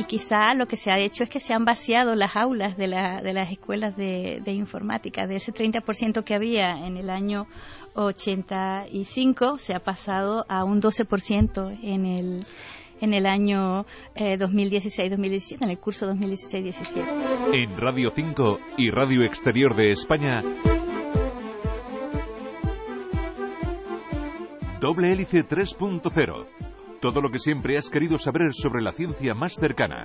Y quizá lo que se ha hecho es que se han vaciado las aulas de, la, de las escuelas de, informática. De ese 30% que había en el año 85, se ha pasado a un 12% en el, en el año eh, 2016-2017, en el curso 2016-17. En Radio 5 y Radio Exterior de España. Doble hélice 3.0 todo lo que siempre has querido saber sobre la ciencia más cercana.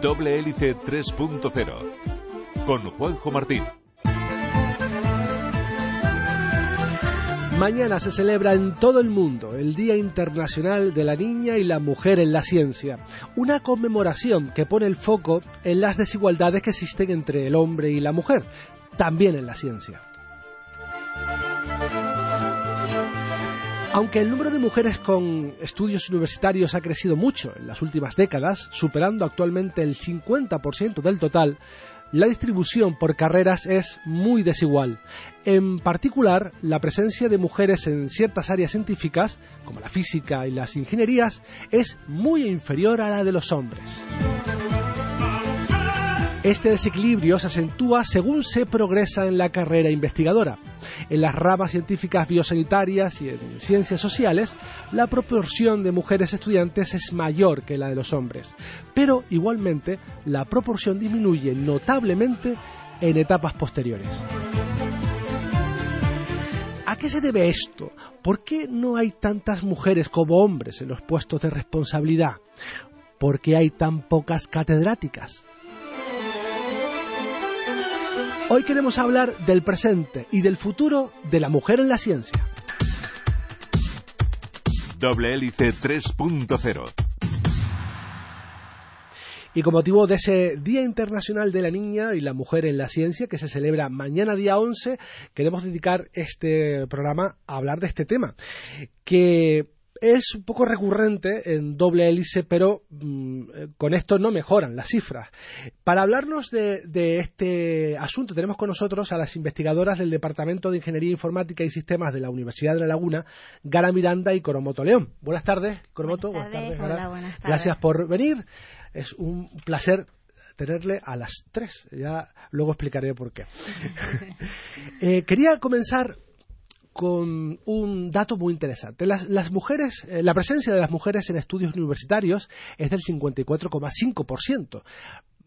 Doble Hélice 3.0 con Juanjo Martín. Mañana se celebra en todo el mundo el Día Internacional de la Niña y la Mujer en la Ciencia, una conmemoración que pone el foco en las desigualdades que existen entre el hombre y la mujer, también en la ciencia. Aunque el número de mujeres con estudios universitarios ha crecido mucho en las últimas décadas, superando actualmente el 50% del total, la distribución por carreras es muy desigual. En particular, la presencia de mujeres en ciertas áreas científicas, como la física y las ingenierías, es muy inferior a la de los hombres. Este desequilibrio se acentúa según se progresa en la carrera investigadora. En las ramas científicas biosanitarias y en ciencias sociales, la proporción de mujeres estudiantes es mayor que la de los hombres, pero igualmente la proporción disminuye notablemente en etapas posteriores. ¿A qué se debe esto? ¿Por qué no hay tantas mujeres como hombres en los puestos de responsabilidad? ¿Por qué hay tan pocas catedráticas? Hoy queremos hablar del presente y del futuro de la mujer en la ciencia. Doble hélice 3.0 y con motivo de ese Día Internacional de la Niña y la Mujer en la Ciencia, que se celebra mañana día 11, queremos dedicar este programa a hablar de este tema, que es un poco recurrente en doble hélice, pero mm, con esto no mejoran las cifras. Para hablarnos de, este asunto, tenemos con nosotros a las investigadoras del Departamento de Ingeniería Informática y Sistemas de la Universidad de La Laguna, Gara Miranda y Coromoto León. Buenas tardes, Coromoto. Buenas tardes. Hola, buenas tardes. Gracias por venir. Es un placer tenerle a las tres. Ya luego explicaré por qué. eh, quería comenzar con un dato muy interesante. Las, mujeres, eh, la presencia de las mujeres en estudios universitarios es del 54,5%,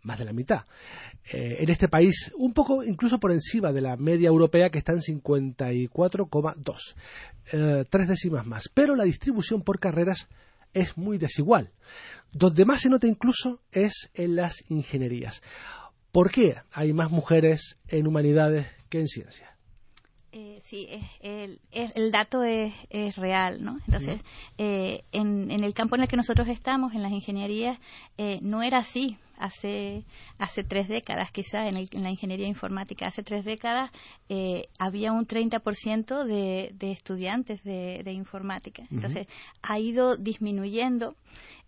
más de la mitad. Eh, en este país, un poco incluso por encima de la media europea que está en 54,2, eh, tres décimas más. Pero la distribución por carreras es muy desigual. Donde más se nota incluso es en las ingenierías. ¿Por qué hay más mujeres en humanidades que en ciencias? Eh, sí, el, el, dato es, es, real, ¿no? Entonces, eh, en, en, el campo en el que nosotros estamos, en las ingenierías, eh, no era así hace, hace tres décadas, quizá en, en la ingeniería informática. Hace tres décadas eh, había un 30% de, de estudiantes de, de informática. Entonces, ha ido disminuyendo.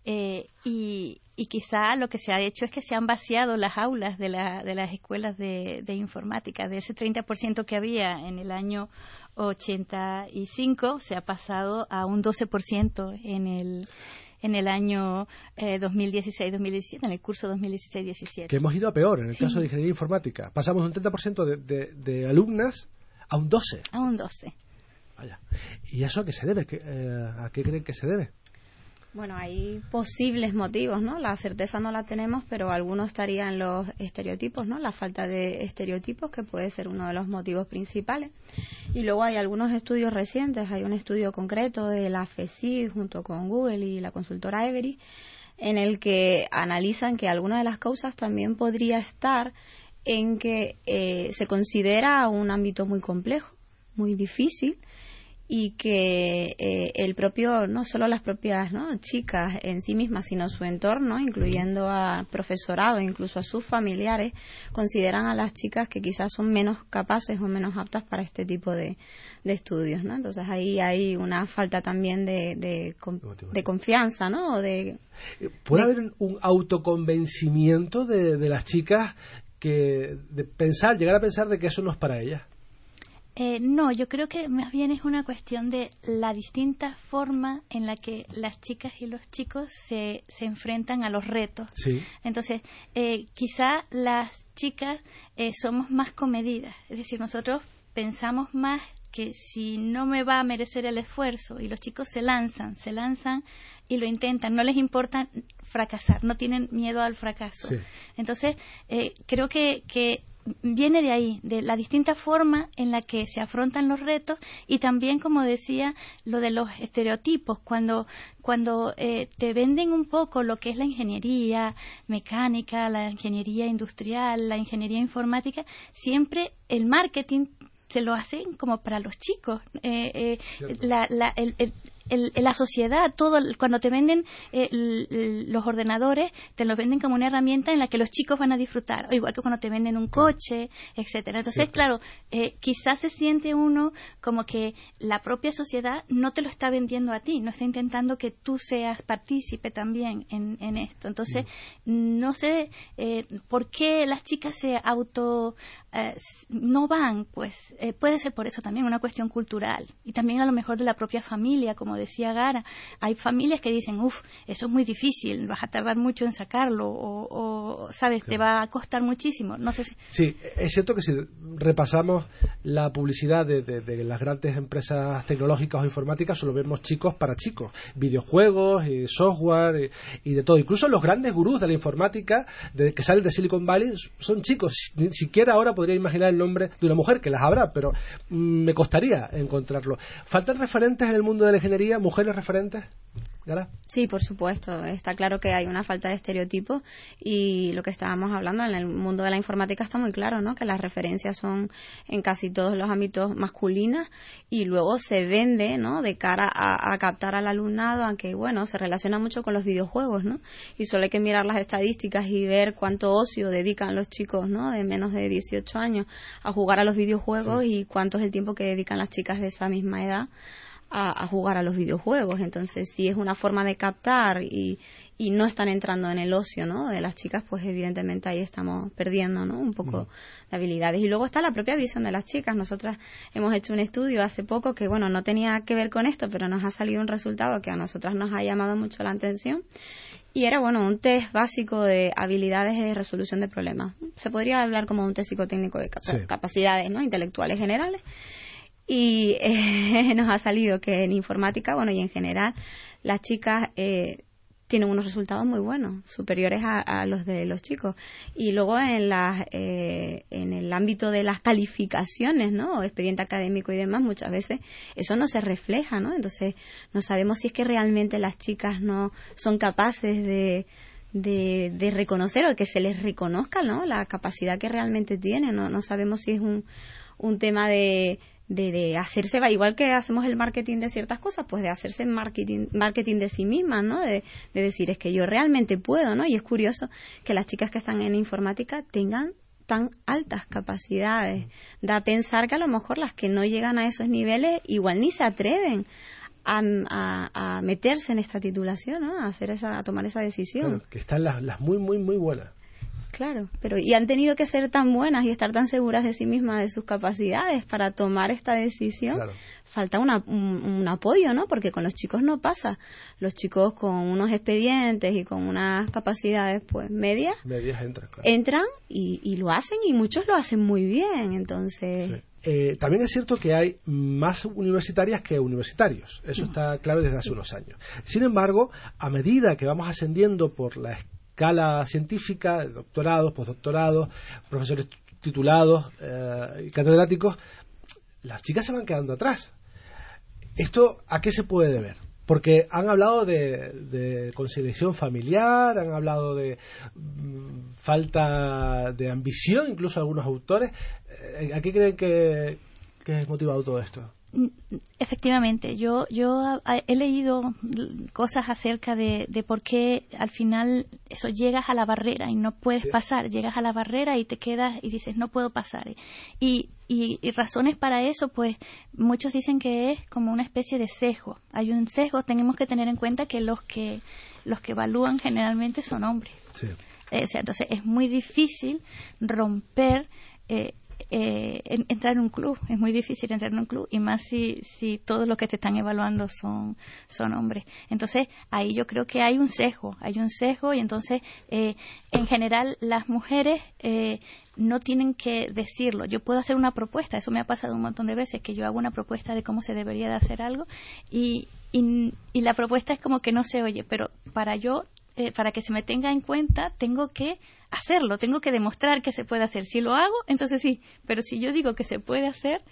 Eh, y, y, quizá lo que se ha hecho es que se han vaciado las aulas de, la, de las escuelas de, de, informática. De ese 30% que había en el año 85, se ha pasado a un 12% en el, en el año eh, 2016-2017, en el curso 2016-17. Que hemos ido a peor en el sí. caso de ingeniería informática. Pasamos de un 30% de, de, de, alumnas a un 12%. A un 12%. Vaya. ¿Y eso a qué se debe? Eh, ¿A qué creen que se debe? Bueno, hay posibles motivos, ¿no? La certeza no la tenemos, pero algunos estarían los estereotipos, ¿no? La falta de estereotipos, que puede ser uno de los motivos principales. Y luego hay algunos estudios recientes, hay un estudio concreto de la FECI junto con Google y la consultora Every, en el que analizan que alguna de las causas también podría estar en que eh, se considera un ámbito muy complejo, muy difícil, y que eh, el propio, no solo las propias ¿no? chicas en sí mismas, sino su entorno, incluyendo a profesorado, incluso a sus familiares, consideran a las chicas que quizás son menos capaces o menos aptas para este tipo de, de estudios, ¿no? Entonces ahí hay una falta también de, de, confianza, ¿no? De, ¿Puede haber un autoconvencimiento de, de las chicas que de pensar, llegar a pensar de que eso no es para ellas? Eh, no, yo creo que más bien es una cuestión de la distinta forma en la que las chicas y los chicos se, se enfrentan a los retos. Sí. Entonces, eh, quizá las chicas eh, somos más comedidas, es decir, nosotros pensamos más que si no me va a merecer el esfuerzo y los chicos se lanzan, se lanzan y lo intentan, no les importa fracasar, no tienen miedo al fracaso. Entonces, creo que, que viene de ahí, de la distinta forma en la que se afrontan los retos y también, como decía, lo de los estereotipos, cuando, cuando eh, te venden un poco lo que es la ingeniería mecánica, la ingeniería industrial, la ingeniería informática, siempre el marketing se lo hacen como para los chicos. Eh, eh, la, la, el, la sociedad, todo, cuando te venden eh, los ordenadores, te los venden como una herramienta en la que los chicos van a disfrutar, o igual que cuando te venden un coche, etcétera. Entonces, claro, eh, quizás se siente uno como que la propia sociedad no te lo está vendiendo a ti, no está intentando que tú seas partícipe también en, esto. Entonces, mm. no sé eh, por qué las chicas se auto no van, pues puede ser por eso también una cuestión cultural y también a lo mejor de la propia familia, como decía Gara, hay familias que dicen, uff, eso es muy difícil, vas a tardar mucho en sacarlo, o, sabes, te va a costar muchísimo. No sé si... Sí, es cierto que si repasamos la publicidad de, las grandes empresas tecnológicas o informáticas, solo vemos chicos para chicos, videojuegos, y software y, de todo. Incluso los grandes gurús de la informática de, que salen de Silicon Valley son chicos. Ni siquiera ahora podría imaginar el nombre de una mujer, que las habrá, pero mm, me costaría encontrarlo. ¿Faltan referentes en el mundo de la ingeniería? Mujeres referentes? Sí, por supuesto. Está claro que hay una falta de estereotipos y lo que estábamos hablando en el mundo de la informática está muy claro, ¿no? Que las referencias son en casi todos los ámbitos masculinas y luego se vende, ¿no? De cara a, captar al alumnado, aunque bueno, se relaciona mucho con los videojuegos, ¿no? Y solo hay que mirar las estadísticas y ver cuánto ocio dedican los chicos, ¿no? De menos de 18 años a jugar a los videojuegos y cuánto es el tiempo que dedican las chicas de esa misma edad a, jugar a los videojuegos. Entonces, si es una forma de captar y, y no están entrando en el ocio ¿no? de las chicas, pues evidentemente ahí estamos perdiendo ¿no? un poco de habilidades. Y luego está la propia visión de las chicas. Nosotras hemos hecho un estudio hace poco que, bueno, no tenía que ver con esto, pero nos ha salido un resultado que a nosotras nos ha llamado mucho la atención. Y era, bueno, un test básico de habilidades de resolución de problemas. Se podría hablar como un test psicotécnico de capacidades ¿no? intelectuales generales y eh, nos ha salido que en informática, bueno, y en general, las chicas eh, tienen unos resultados muy buenos, superiores a, los de los chicos. Y luego en, las, eh, en el ámbito de las calificaciones, ¿no? expediente académico y demás, muchas veces eso no se refleja, ¿no? Entonces, no sabemos si es que realmente las chicas no son capaces de, de, de reconocer o que se les reconozca, ¿no? La capacidad que realmente tienen, ¿no? No sabemos si es un, un tema de de, de, hacerse, igual que hacemos el marketing de ciertas cosas, pues de hacerse marketing, marketing de sí mismas, ¿no? De, de, decir, es que yo realmente puedo, ¿no? Y es curioso que las chicas que están en informática tengan tan altas capacidades. Da a pensar que a lo mejor las que no llegan a esos niveles igual ni se atreven a, a, meterse en esta titulación, ¿no? A, hacer esa, a tomar esa decisión. que están las, las muy, muy, muy buenas. Claro, pero y han tenido que ser tan buenas y estar tan seguras de sí mismas, de sus capacidades para tomar esta decisión. Falta un, un, apoyo, ¿no? Porque con los chicos no pasa. Los chicos con unos expedientes y con unas capacidades, pues, medias. Medias entran, Entran y, y, lo hacen y muchos lo hacen muy bien, entonces. Eh, también es cierto que hay más universitarias que universitarios. Eso está claro desde hace unos años. Sin embargo, a medida que vamos ascendiendo por la escala científica, doctorados, postdoctorados, profesores titulados eh, catedráticos, las chicas se van quedando atrás. ¿Esto a qué se puede deber? Porque han hablado de, de conciliación familiar, han hablado de mm, falta de ambición, incluso algunos autores. Eh, ¿A qué creen que es motivado todo esto? Efectivamente, yo, yo he leído cosas acerca de, de, por qué al final eso llegas a la barrera y no puedes pasar, llegas a la barrera y te quedas y dices no puedo pasar. Y, y, y, razones para eso, pues muchos dicen que es como una especie de sesgo. Hay un sesgo, tenemos que tener en cuenta que los que, los que evalúan generalmente son hombres. Eh, o sea, entonces es muy difícil romper eh, eh, entrar en un club. Es muy difícil entrar en un club y más si, si todos los que te están evaluando son, son hombres. Entonces ahí yo creo que hay un sesgo, hay un sesgo y entonces eh, en general las mujeres eh, no tienen que decirlo. Yo puedo hacer una propuesta, eso me ha pasado un montón de veces, que yo hago una propuesta de cómo se debería de hacer algo y, y, y la propuesta es como que no se oye, pero para yo, eh, para que se me tenga en cuenta, tengo que hacerlo, tengo que demostrar que se puede hacer. Si lo hago, entonces sí, pero si yo digo que se puede hacer,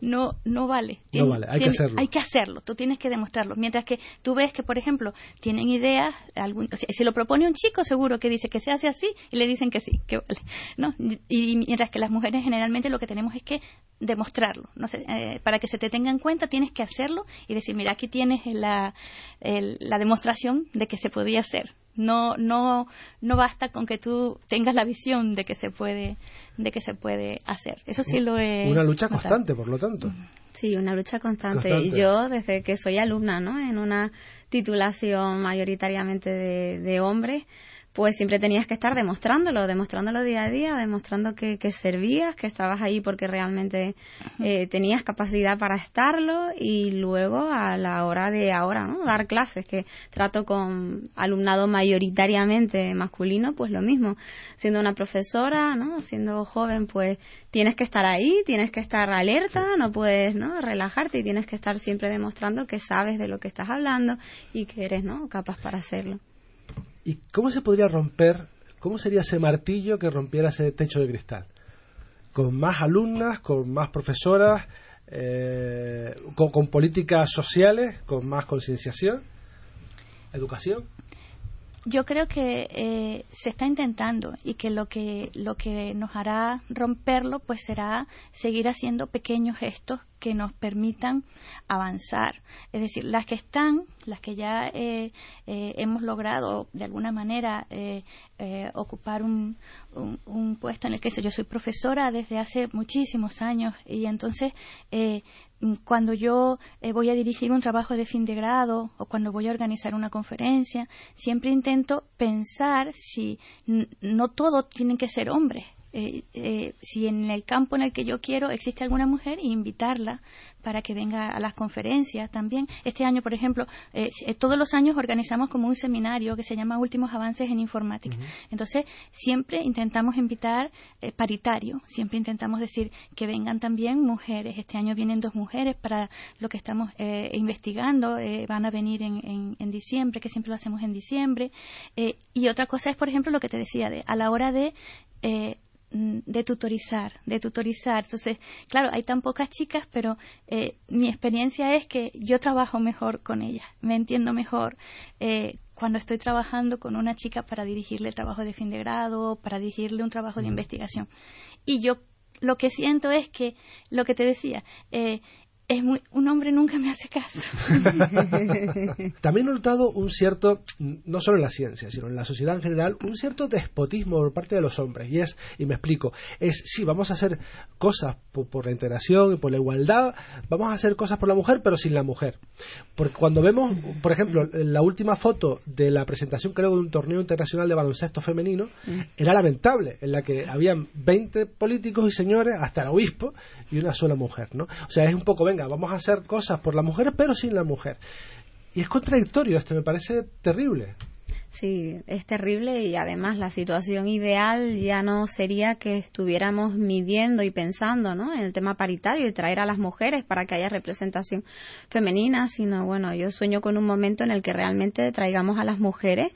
no no vale. no vale, hay que hacerlo. Hay que hacerlo, tú tienes que demostrarlo. Mientras que tú ves que, por ejemplo, tienen ideas, algún, si lo propone un chico, seguro que dice que se hace así y le dicen que sí, que vale. ¿no? Y, mientras que las mujeres generalmente lo que tenemos es que demostrarlo. No sé, eh, para que se te tenga en cuenta tienes que hacerlo y decir, mira, aquí tienes la, la demostración de que se podía hacer. No, no, no basta con que tú tengas la visión de que se puede, de que se puede hacer. Eso sí lo es. Una lucha constante, por lo tanto. Sí, una lucha constante. Y yo, desde que soy alumna, ¿no? En una titulación mayoritariamente de, de hombres, pues siempre tenías que estar demostrándolo, demostrándolo día a día, demostrando que, servías, que estabas ahí porque realmente eh, tenías capacidad para estarlo y luego a la hora de ahora, ¿no? Dar clases, que trato con alumnado mayoritariamente masculino, pues lo mismo. Siendo una profesora, ¿no? Siendo joven, pues tienes que estar ahí, tienes que estar alerta, no puedes, ¿no? Relajarte y tienes que estar siempre demostrando que sabes de lo que estás hablando y que eres, ¿no? Capaz para hacerlo. ¿Y cómo se podría romper, cómo sería ese martillo que rompiera ese techo de cristal? ¿Con más alumnas, con más profesoras, eh, con, políticas sociales, con más concienciación, educación? Yo creo que eh, se está intentando y que lo que lo que nos hará romperlo pues será seguir haciendo pequeños gestos que nos permitan avanzar. Es decir, las que están, las que ya eh, eh, hemos logrado de alguna manera eh, ocupar un, un, puesto en el que yo soy profesora desde hace muchísimos años y entonces cuando yo voy a dirigir un trabajo de fin de grado o cuando voy a organizar una conferencia, siempre intento pensar si no todo tienen que ser hombres, eh, eh, si en el campo en el que yo quiero existe alguna mujer, invitarla para que venga a las conferencias también. Este año, por ejemplo, eh, todos los años organizamos como un seminario que se llama Últimos Avances en Informática. Entonces, siempre intentamos invitar paritario, siempre intentamos decir que vengan también mujeres. Este año vienen dos mujeres para lo que estamos investigando, van a venir en, en, diciembre, que siempre lo hacemos en diciembre. y otra cosa es, por ejemplo, lo que te decía, de, a la hora de de tutorizar, de tutorizar. Entonces, claro, hay tan pocas chicas, pero eh, mi experiencia es que yo trabajo mejor con ellas, me entiendo mejor eh, cuando estoy trabajando con una chica para dirigirle el trabajo de fin de grado, para dirigirle un trabajo de investigación. Y yo lo que siento es que, lo que te decía, eh, es muy, un hombre nunca me hace caso. También he notado un cierto, no solo en la ciencia, sino en la sociedad en general, un cierto despotismo por parte de los hombres. Y es, y me explico, es sí, vamos a hacer cosas por, la integración y por la igualdad, vamos a hacer cosas por la mujer, pero sin la mujer. Porque cuando vemos, por ejemplo, la última foto de la presentación, creo, de un torneo internacional de baloncesto femenino, mm. era lamentable, en la que habían 20 políticos y señores, hasta el obispo, y una sola mujer, ¿no? O sea, es un poco, venga, vamos a hacer cosas por las mujeres, pero sin la mujer. Y es contradictorio esto, me parece terrible. Sí, es terrible y además la situación ideal ya no sería que estuviéramos midiendo y pensando ¿no? en el tema paritario y traer a las mujeres para que haya representación femenina, sino bueno, yo sueño con un momento en el que realmente traigamos a las mujeres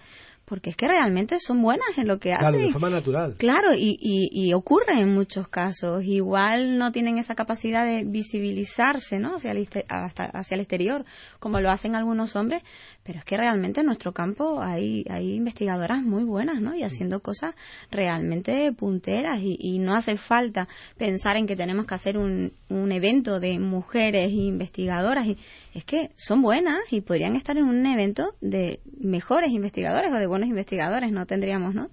porque es que realmente son buenas en lo que hacen. Claro, de forma natural. Claro, y, y, ocurre en muchos casos. Igual no tienen esa capacidad de visibilizarse ¿no? hacia, el, hacia el exterior, como lo hacen algunos hombres, pero es que realmente en nuestro campo hay, hay investigadoras muy buenas ¿no? y haciendo cosas realmente punteras y, y no hace falta pensar en que tenemos que hacer un, un evento de mujeres investigadoras. Y, es que son buenas y podrían estar en un evento de mejores investigadores o de buenos investigadores, no tendríamos, ¿no?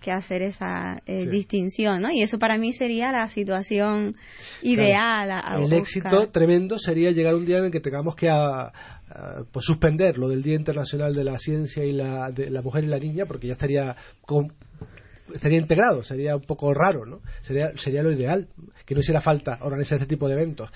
que hacer esa eh, distinción, ¿no? Y eso para mí sería la situación ideal. el éxito tremendo sería llegar un día en el que tengamos que pues suspender lo del Día Internacional de la Ciencia y la, de la Mujer y la Niña, porque ya estaría con, estaría integrado, sería un poco raro, ¿no? Sería, sería lo ideal, que no hiciera falta organizar este tipo de eventos.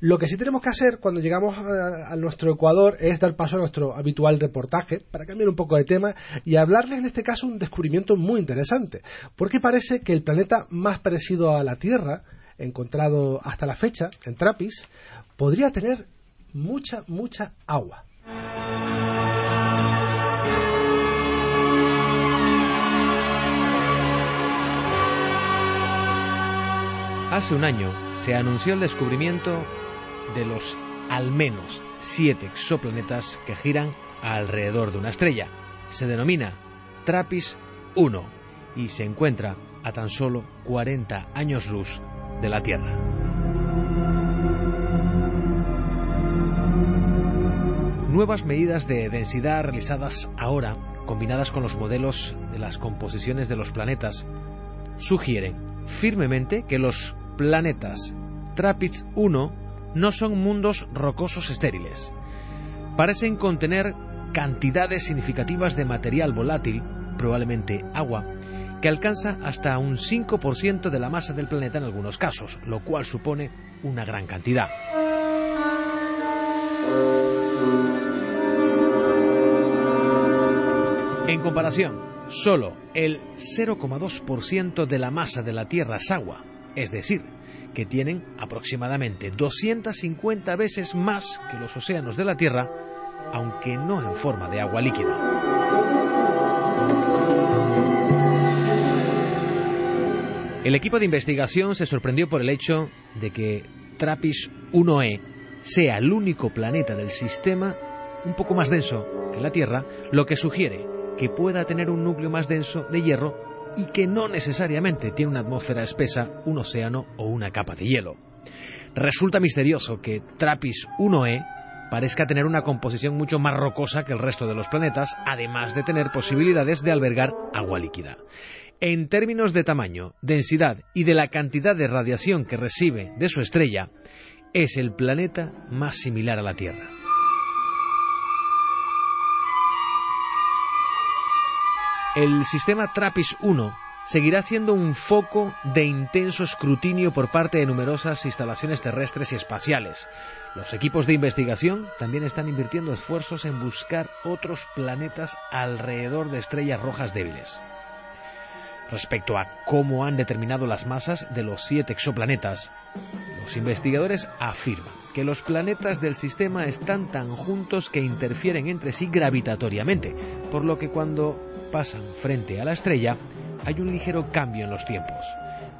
Lo que sí tenemos que hacer cuando llegamos a, nuestro Ecuador es dar paso a nuestro habitual reportaje, para cambiar un poco de tema, y hablarles en este caso un descubrimiento muy interesante, porque parece que el planeta más parecido a la Tierra, encontrado hasta la fecha, en Trappist, podría tener mucha, mucha agua. Hace un año se anunció el descubrimiento de los al menos siete exoplanetas que giran alrededor de una estrella. Se denomina TRAPPIST 1 y se encuentra a tan solo 40 años luz de la Tierra. Nuevas medidas de densidad realizadas ahora, combinadas con los modelos de las composiciones de los planetas, sugieren firmemente que los planetas TRAPPIST 1 no son mundos rocosos estériles. Parecen contener cantidades significativas de material volátil, probablemente agua, que alcanza hasta un 5% de la masa del planeta en algunos casos, lo cual supone una gran cantidad. En comparación, solo el 0,2% de la masa de la Tierra es agua, es decir, que tienen aproximadamente 250 veces más que los océanos de la Tierra, aunque no en forma de agua líquida. El equipo de investigación se sorprendió por el hecho de que TRAPPIST 1e sea el único planeta del sistema un poco más denso que la Tierra, lo que sugiere que pueda tener un núcleo más denso de hierro y que no necesariamente tiene una atmósfera espesa, un océano o una capa de hielo. Resulta misterioso que TRAPPIST 1e parezca tener una composición mucho más rocosa que el resto de los planetas, además de tener posibilidades de albergar agua líquida. En términos de tamaño, densidad y de la cantidad de radiación que recibe de su estrella, es el planeta más similar a la Tierra. El sistema TRAPPIST-1 seguirá siendo un foco de intenso escrutinio por parte de numerosas instalaciones terrestres y espaciales. Los equipos de investigación también están invirtiendo esfuerzos en buscar otros planetas alrededor de estrellas rojas débiles respecto a cómo han determinado las masas de los siete exoplanetas. Los investigadores afirman que los planetas del sistema están tan juntos que interfieren entre sí gravitatoriamente, por lo que cuando pasan frente a la estrella hay un ligero cambio en los tiempos.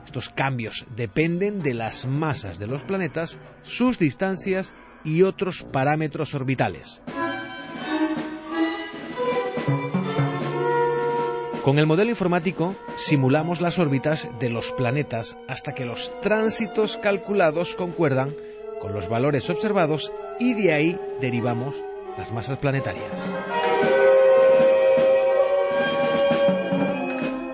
Estos cambios dependen de las masas de los planetas, sus distancias y otros parámetros orbitales. Con el modelo informático simulamos las órbitas de los planetas hasta que los tránsitos calculados concuerdan con los valores observados y de ahí derivamos las masas planetarias.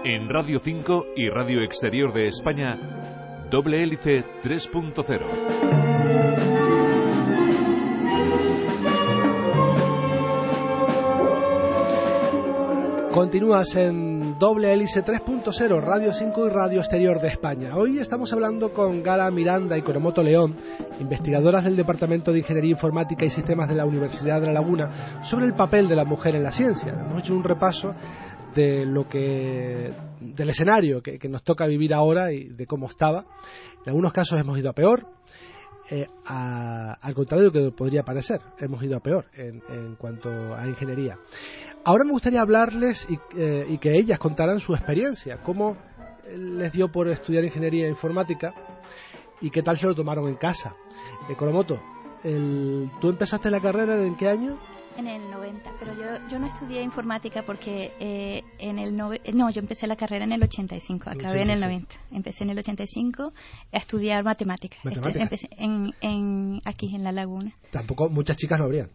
En Radio 5 y Radio Exterior de España, doble hélice 3.0. Continúas en doble hélice 3.0, Radio 5 y Radio Exterior de España. Hoy estamos hablando con Gara Miranda y Coromoto León, investigadoras del Departamento de Ingeniería Informática y Sistemas de la Universidad de La Laguna, sobre el papel de la mujer en la ciencia. Hemos hecho un repaso de lo que del escenario que nos toca vivir ahora y de cómo estaba. En algunos casos hemos ido a peor, eh, al contrario de lo que podría parecer. Hemos ido a peor en, en cuanto a ingeniería. Ahora me gustaría hablarles y, eh, y, que ellas contaran su experiencia, cómo les dio por estudiar ingeniería informática y qué tal se lo tomaron en casa. Eh, Coromoto, el, ¿tú empezaste la carrera en qué año? En el 90, pero yo, yo no estudié informática porque eh, en el no, no, yo empecé la carrera en el 85, acabé en el 90. Empecé en el 85 a estudiar matemáticas. ¿Matemáticas? Empecé en, en, aquí en La Laguna. Tampoco muchas chicas lo habrían.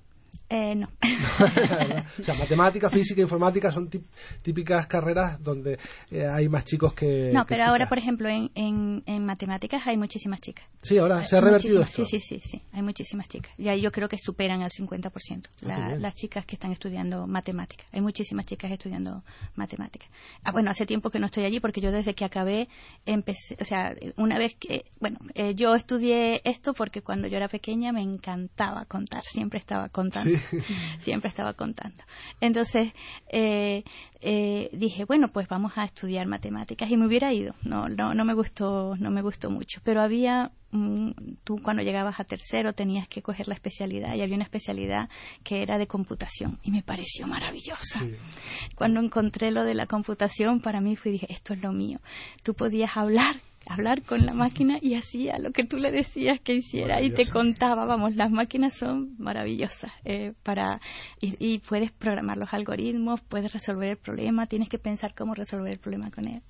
Eh, no. o sea, matemática, física, informática son típicas carreras donde eh, hay más chicos que. No, que pero chicas. ahora, por ejemplo, en, en, en, matemáticas hay muchísimas chicas. Sí, ahora se ha revertido esto. Sí, sí, sí, sí, hay muchísimas chicas. Ya yo creo que superan al 50% la, Ah, las chicas que están estudiando matemáticas. Hay muchísimas chicas estudiando matemáticas. Ah, bueno, hace tiempo que no estoy allí porque yo desde que acabé empecé, o sea, una vez que, bueno, eh, yo estudié esto porque cuando yo era pequeña me encantaba contar, siempre estaba contando. Sí. siempre estaba contando. Entonces eh, eh, dije, bueno, pues vamos a estudiar matemáticas y me hubiera ido. No, no, no me gustó, no me gustó mucho. Pero había, mm, tú cuando llegabas a tercero tenías que coger la especialidad y había una especialidad que era de computación y me pareció maravillosa. Sí. Cuando encontré lo de la computación, para mí fui dije, esto es lo mío. Tú podías hablar hablar con la máquina y hacía lo que tú le decías que hiciera y te contaba, vamos, las máquinas son maravillosas eh, para y, y, puedes programar los algoritmos, puedes resolver el problema, tienes que pensar cómo resolver el problema con él.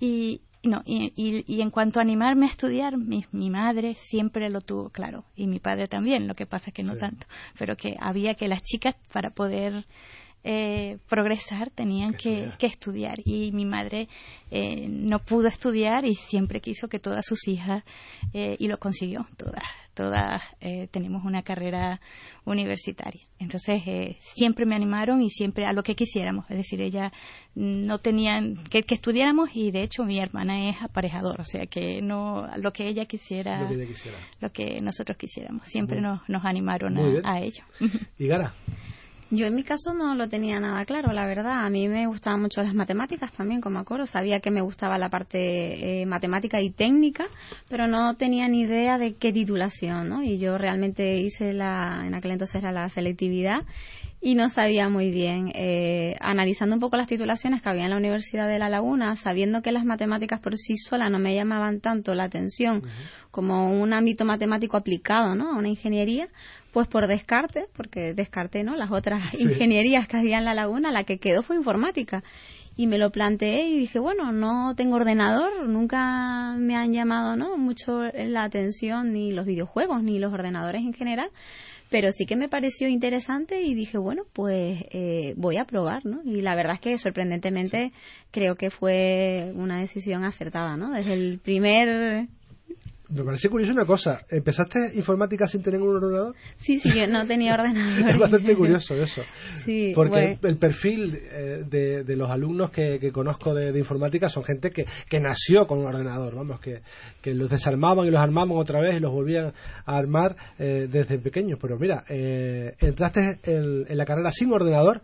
Y no, y, y, y en cuanto a animarme a estudiar, mi, mi, madre siempre lo tuvo claro y mi padre también, lo que pasa es que no Sí. tanto, pero que había que las chicas para poder eh, progresar tenían que, Estudiar. que estudiar. Y mi madre eh, no pudo estudiar y siempre quiso que todas sus hijas eh, y lo consiguió. Todas todas eh, tenemos una carrera universitaria. Entonces eh, siempre me animaron y siempre a lo que quisiéramos. Es decir ella no tenían que, que estudiáramos y de hecho mi hermana es aparejador o sea que no lo que ella quisiera Lo que ella quisiera. lo que nosotros quisiéramos. Siempre nos, nos animaron a, a ello. Y Gara, Yo en mi caso no lo tenía nada claro, la verdad. A mí me gustaban mucho las matemáticas también, como acuerdo. Sabía que me gustaba la parte eh, matemática y técnica, pero no tenía ni idea de qué titulación, ¿no? Y yo realmente hice la, en aquel entonces era la selectividad y no sabía muy bien. Eh, analizando un poco las titulaciones que había en la Universidad de La Laguna, sabiendo que las matemáticas por sí solas no me llamaban tanto la atención como un ámbito matemático aplicado, ¿no? A una ingeniería, pues por descarte, porque descarté, ¿no? Las otras Sí. ingenierías que había en La Laguna, la que quedó fue informática. Y me lo planteé y dije, bueno, no tengo ordenador, nunca me han llamado, ¿no? Mucho la atención ni los videojuegos ni los ordenadores en general pero sí que me pareció interesante y dije, bueno, pues eh, voy a probar, ¿no? Y la verdad es que sorprendentemente creo que fue una decisión acertada, ¿no? Desde el primer... me parece curioso una cosa. ¿Empezaste informática sin tener un ordenador? Sí, sí, yo no tenía ordenador. Es bastante curioso eso. Sí, Porque bueno. el, el perfil eh, de, de los alumnos que, que conozco de, de informática son gente que, que nació con un ordenador, vamos, que, que los desarmaban y los armaban otra vez y los volvían a armar eh, desde pequeños. Pero mira, eh, entraste en, en la carrera sin ordenador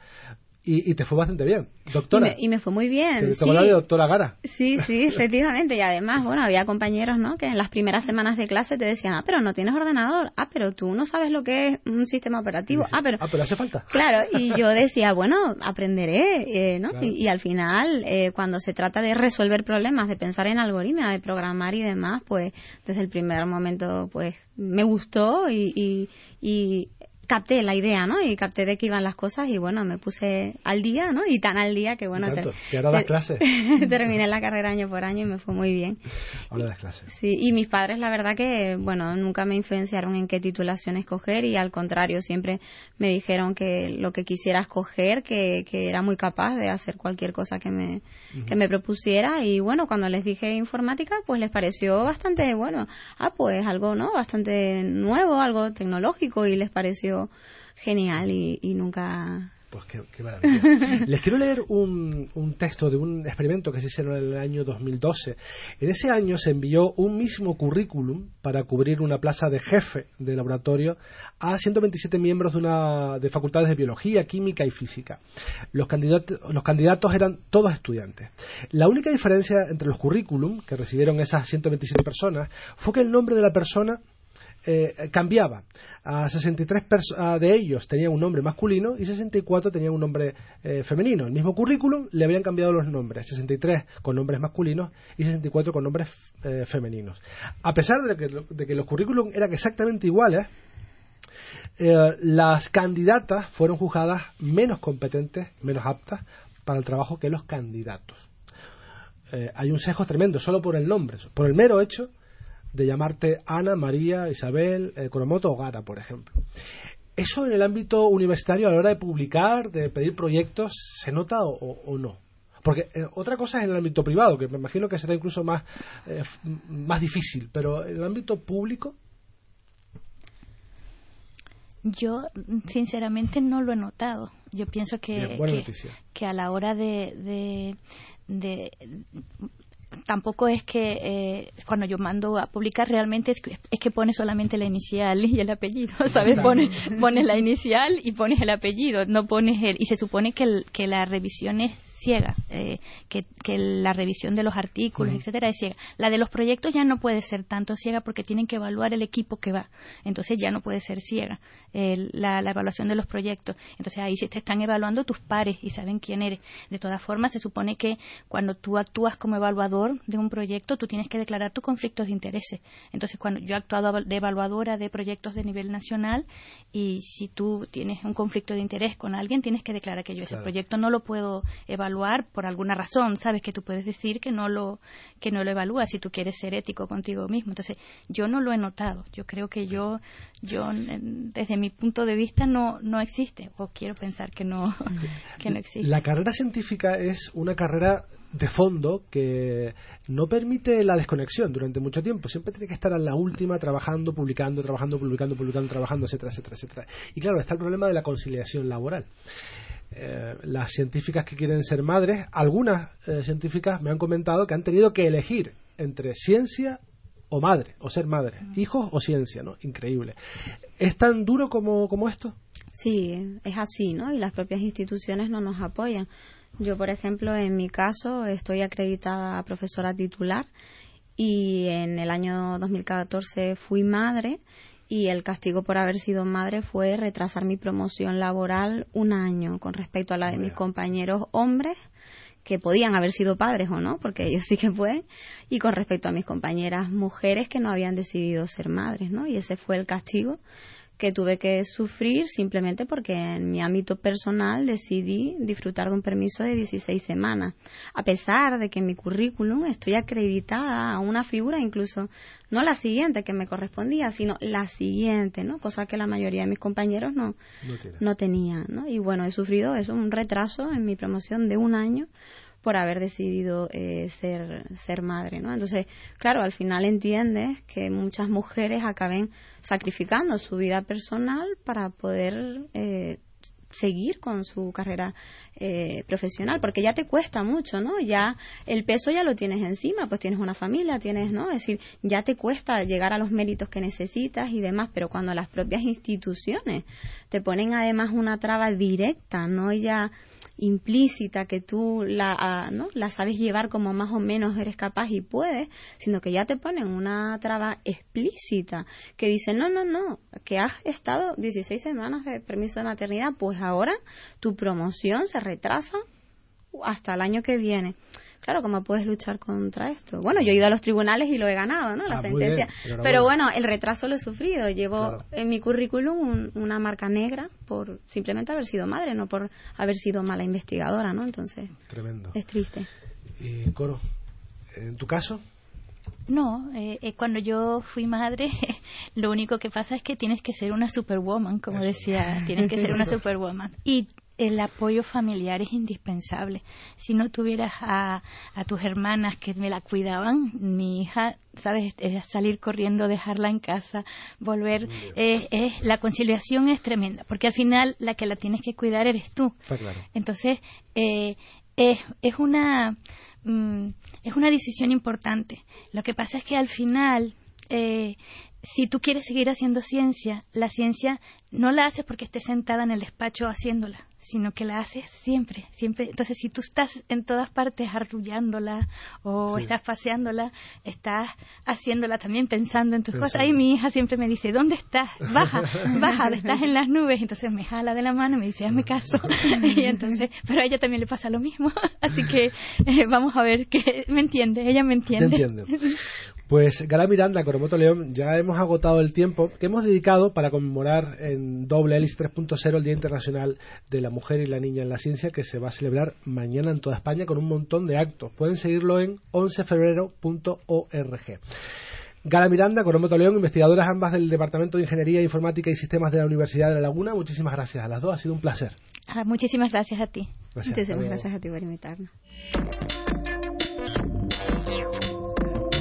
y, y te fue bastante bien. Y Doctora, me, y me fue muy bien. te sí. de doctora Gara. Sí, sí, efectivamente. Y además, bueno, había compañeros, ¿no? Que en las primeras semanas de clase te decían, ah, pero no tienes ordenador. Ah, pero tú no sabes lo que es un sistema operativo. Ah, pero... Ah, pero hace falta. Claro, y yo decía, bueno, aprenderé, eh, ¿no? Claro. Y, y al final, eh, cuando se trata de resolver problemas, de pensar en algoritmos, de programar y demás, pues desde el primer momento, pues me gustó y, y, y capté la idea, ¿no? Y capté de qué iban las cosas y bueno, me puse al día, ¿no? Y tan al día que bueno, Y ter- que ahora das clases. terminé la carrera año por año y me fue muy bien. Ahora das clases. Sí, y mis padres, la verdad que, bueno, nunca me influenciaron en qué titulación escoger y al contrario, siempre me dijeron que lo que quisiera escoger, que, que era muy capaz de hacer cualquier cosa que me, que me propusiera y bueno, cuando les dije informática, pues les pareció bastante, bueno, ah, pues algo, ¿no? Bastante nuevo, algo tecnológico y les pareció genial y, y nunca... Pues qué, qué maravilla. Les quiero leer un, un texto de un experimento que se hizo en el año 2012. En ese año se envió un mismo currículum para cubrir una plaza de jefe de laboratorio a 127 miembros de, una, de facultades de biología, química y física. Los candidatos, los candidatos eran todos estudiantes. La única diferencia entre los currículum que recibieron esas 127 personas fue que el nombre de la persona eh, cambiaba. A 63 de ellos tenían un nombre masculino y 64 tenían un nombre eh, femenino. El mismo currículum le habían cambiado los nombres, 63 con nombres masculinos y 64 con nombres eh, femeninos. A pesar de que, de que los currículum eran exactamente iguales, las candidatas fueron juzgadas menos competentes, menos aptas para el trabajo que los candidatos. hay un sesgo tremendo solo por el nombre, por el mero hecho de llamarte Ana, María, Isabel, eh, o Gara, por ejemplo. ¿Eso en el ámbito universitario a la hora de publicar, de pedir proyectos, se nota o, no? Porque eh, otra cosa es en el ámbito privado, que me imagino que será incluso más, eh, más difícil, pero en el ámbito público. Yo, sinceramente, no lo he notado. Yo pienso que, que, a la hora de, de tampoco es que eh, cuando yo mando a publicar realmente es, que pone solamente la inicial y el apellido, ¿sabes? Pones, pones la inicial y pones el apellido, no pones el... Y se supone que, el, que la revisión es ciega, eh, que, la revisión de los artículos, etcétera, es ciega. La de los proyectos ya no puede ser tanto ciega porque tienen que evaluar el equipo que va. Entonces ya no puede ser ciega la, evaluación de los proyectos. Entonces ahí sí te están evaluando tus pares y saben quién eres. De todas formas, se supone que cuando tú actúas como evaluador de un proyecto, tú tienes que declarar tus conflictos de intereses. Entonces, cuando yo he actuado de evaluadora de proyectos de nivel nacional y si tú tienes un conflicto de interés con alguien, tienes que declarar que yo ese proyecto no lo puedo evaluar evaluar por alguna razón, sabes que tú puedes decir que no lo que no lo evalúas si tú quieres ser ético contigo mismo. Entonces, yo no lo he notado. Yo creo que yo yo desde mi punto de vista no no existe o quiero pensar que no que no existe. La carrera científica es una carrera de fondo que no permite la desconexión durante mucho tiempo. Siempre tiene que estar a la última trabajando, publicando, trabajando, publicando, publicando, trabajando, etcétera, etcétera, etcétera. Y claro, está el problema de la conciliación laboral. Eh, las científicas que quieren ser madres, algunas eh, científicas me han comentado que han tenido que elegir entre ciencia o madre, o ser madre, hijos o ciencia, ¿no? Increíble. ¿Es tan duro como, como esto? Sí, es así, ¿no? Y las propias instituciones no nos apoyan. Yo, por ejemplo, en mi caso, estoy acreditada profesora titular y en el año 2014 fui madre y el castigo por haber sido madre fue retrasar mi promoción laboral un año con respecto a la de mis compañeros hombres que podían haber sido padres o no, porque ellos sí que pueden, y con respecto a mis compañeras mujeres que no habían decidido ser madres, ¿no? Y ese fue el castigo que tuve que sufrir simplemente porque en mi ámbito personal decidí disfrutar de un permiso de 16 semanas, a pesar de que en mi currículum estoy acreditada a una figura incluso no la siguiente que me correspondía, sino la siguiente, ¿no? Cosa que la mayoría de mis compañeros no, no, tenían, ¿no? Y bueno, he sufrido eso, un retraso en mi promoción de un año por haber decidido eh, ser, ser madre, ¿no? Entonces, claro, al final entiendes que muchas mujeres acaben sacrificando su vida personal para poder eh, seguir con su carrera eh, profesional, porque ya te cuesta mucho, ¿no? Ya el peso ya lo tienes encima, pues tienes una familia, tienes, ¿no? Es decir, ya te cuesta llegar a los méritos que necesitas y demás, pero cuando las propias instituciones te ponen además una traba directa, ¿no? Ya implícita que tú la, ah, ¿no? la sabes llevar como más o menos eres capaz y puedes, sino que ya te ponen una traba explícita que dice, no, no, no, que has estado 16 semanas de permiso de maternidad, pues ahora tu promoción se retrasa hasta el año que viene claro, ¿cómo puedes luchar contra esto? Bueno, yo he ido a los tribunales y lo he ganado, ¿no? La ah, sentencia. pero bueno, el retraso lo he sufrido. Llevo en mi currículum una marca negra por simplemente haber sido madre, no por haber sido mala investigadora, ¿no? Entonces, Tremendo. es triste. Y Coro, ¿en tu caso? No, eh, eh, cuando yo fui madre, lo único que pasa es que tienes que ser una superwoman, como decía, tienes que ser una superwoman. Y el apoyo familiar es indispensable. Si no tuvieras a, tus hermanas que me la cuidaban, mi hija, sabes, salir corriendo, dejarla en casa, volver, eh, la conciliación es tremenda, porque al final la que la tienes que cuidar eres tú. Entonces, eh, es, es una mm, es una decisión importante. Lo que pasa es que al final eh, si tú quieres seguir haciendo ciencia, la ciencia no la haces porque estés sentada en el despacho haciéndola, sino que la haces siempre, siempre. Entonces, si tú estás en todas partes arrullándola o estás paseándola, estás haciéndola también pensando en tus cosas. Y mi hija siempre me dice, ¿dónde estás? Baja, baja, estás en las nubes. Entonces me jala de la mano y me dice, hazme caso. y entonces, pero a ella también le pasa lo mismo. Así que eh, vamos a ver que me entiende, ella me entiende. Pues Gala Miranda, Coromoto León, ya hemos agotado el tiempo que hemos dedicado para conmemorar en doble hélice 3.0 el Día Internacional de la Mujer y la Niña en la Ciencia que se va a celebrar mañana en toda España con un montón de actos. Pueden seguirlo en 11febrero.org. Gala Miranda, Coromoto León, investigadoras ambas del Departamento de Ingeniería Informática y Sistemas de la Universidad de La Laguna. Muchísimas gracias a las dos, ha sido un placer. Ah, muchísimas gracias a ti. muchísimas gracias a ti por invitarnos.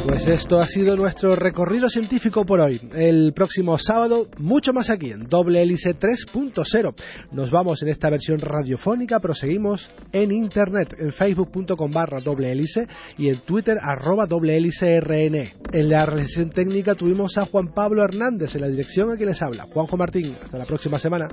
Pues esto ha sido nuestro recorrido científico por hoy. El próximo sábado, mucho más aquí en Doble Hélice 3.0. Nos vamos en esta versión radiofónica, pero seguimos en internet, en facebook.com barra doble hélice y en twitter arroba doble rn. En la realización técnica tuvimos a Juan Pablo Hernández, en la dirección a quien les habla, Juanjo Martín. Hasta la próxima semana.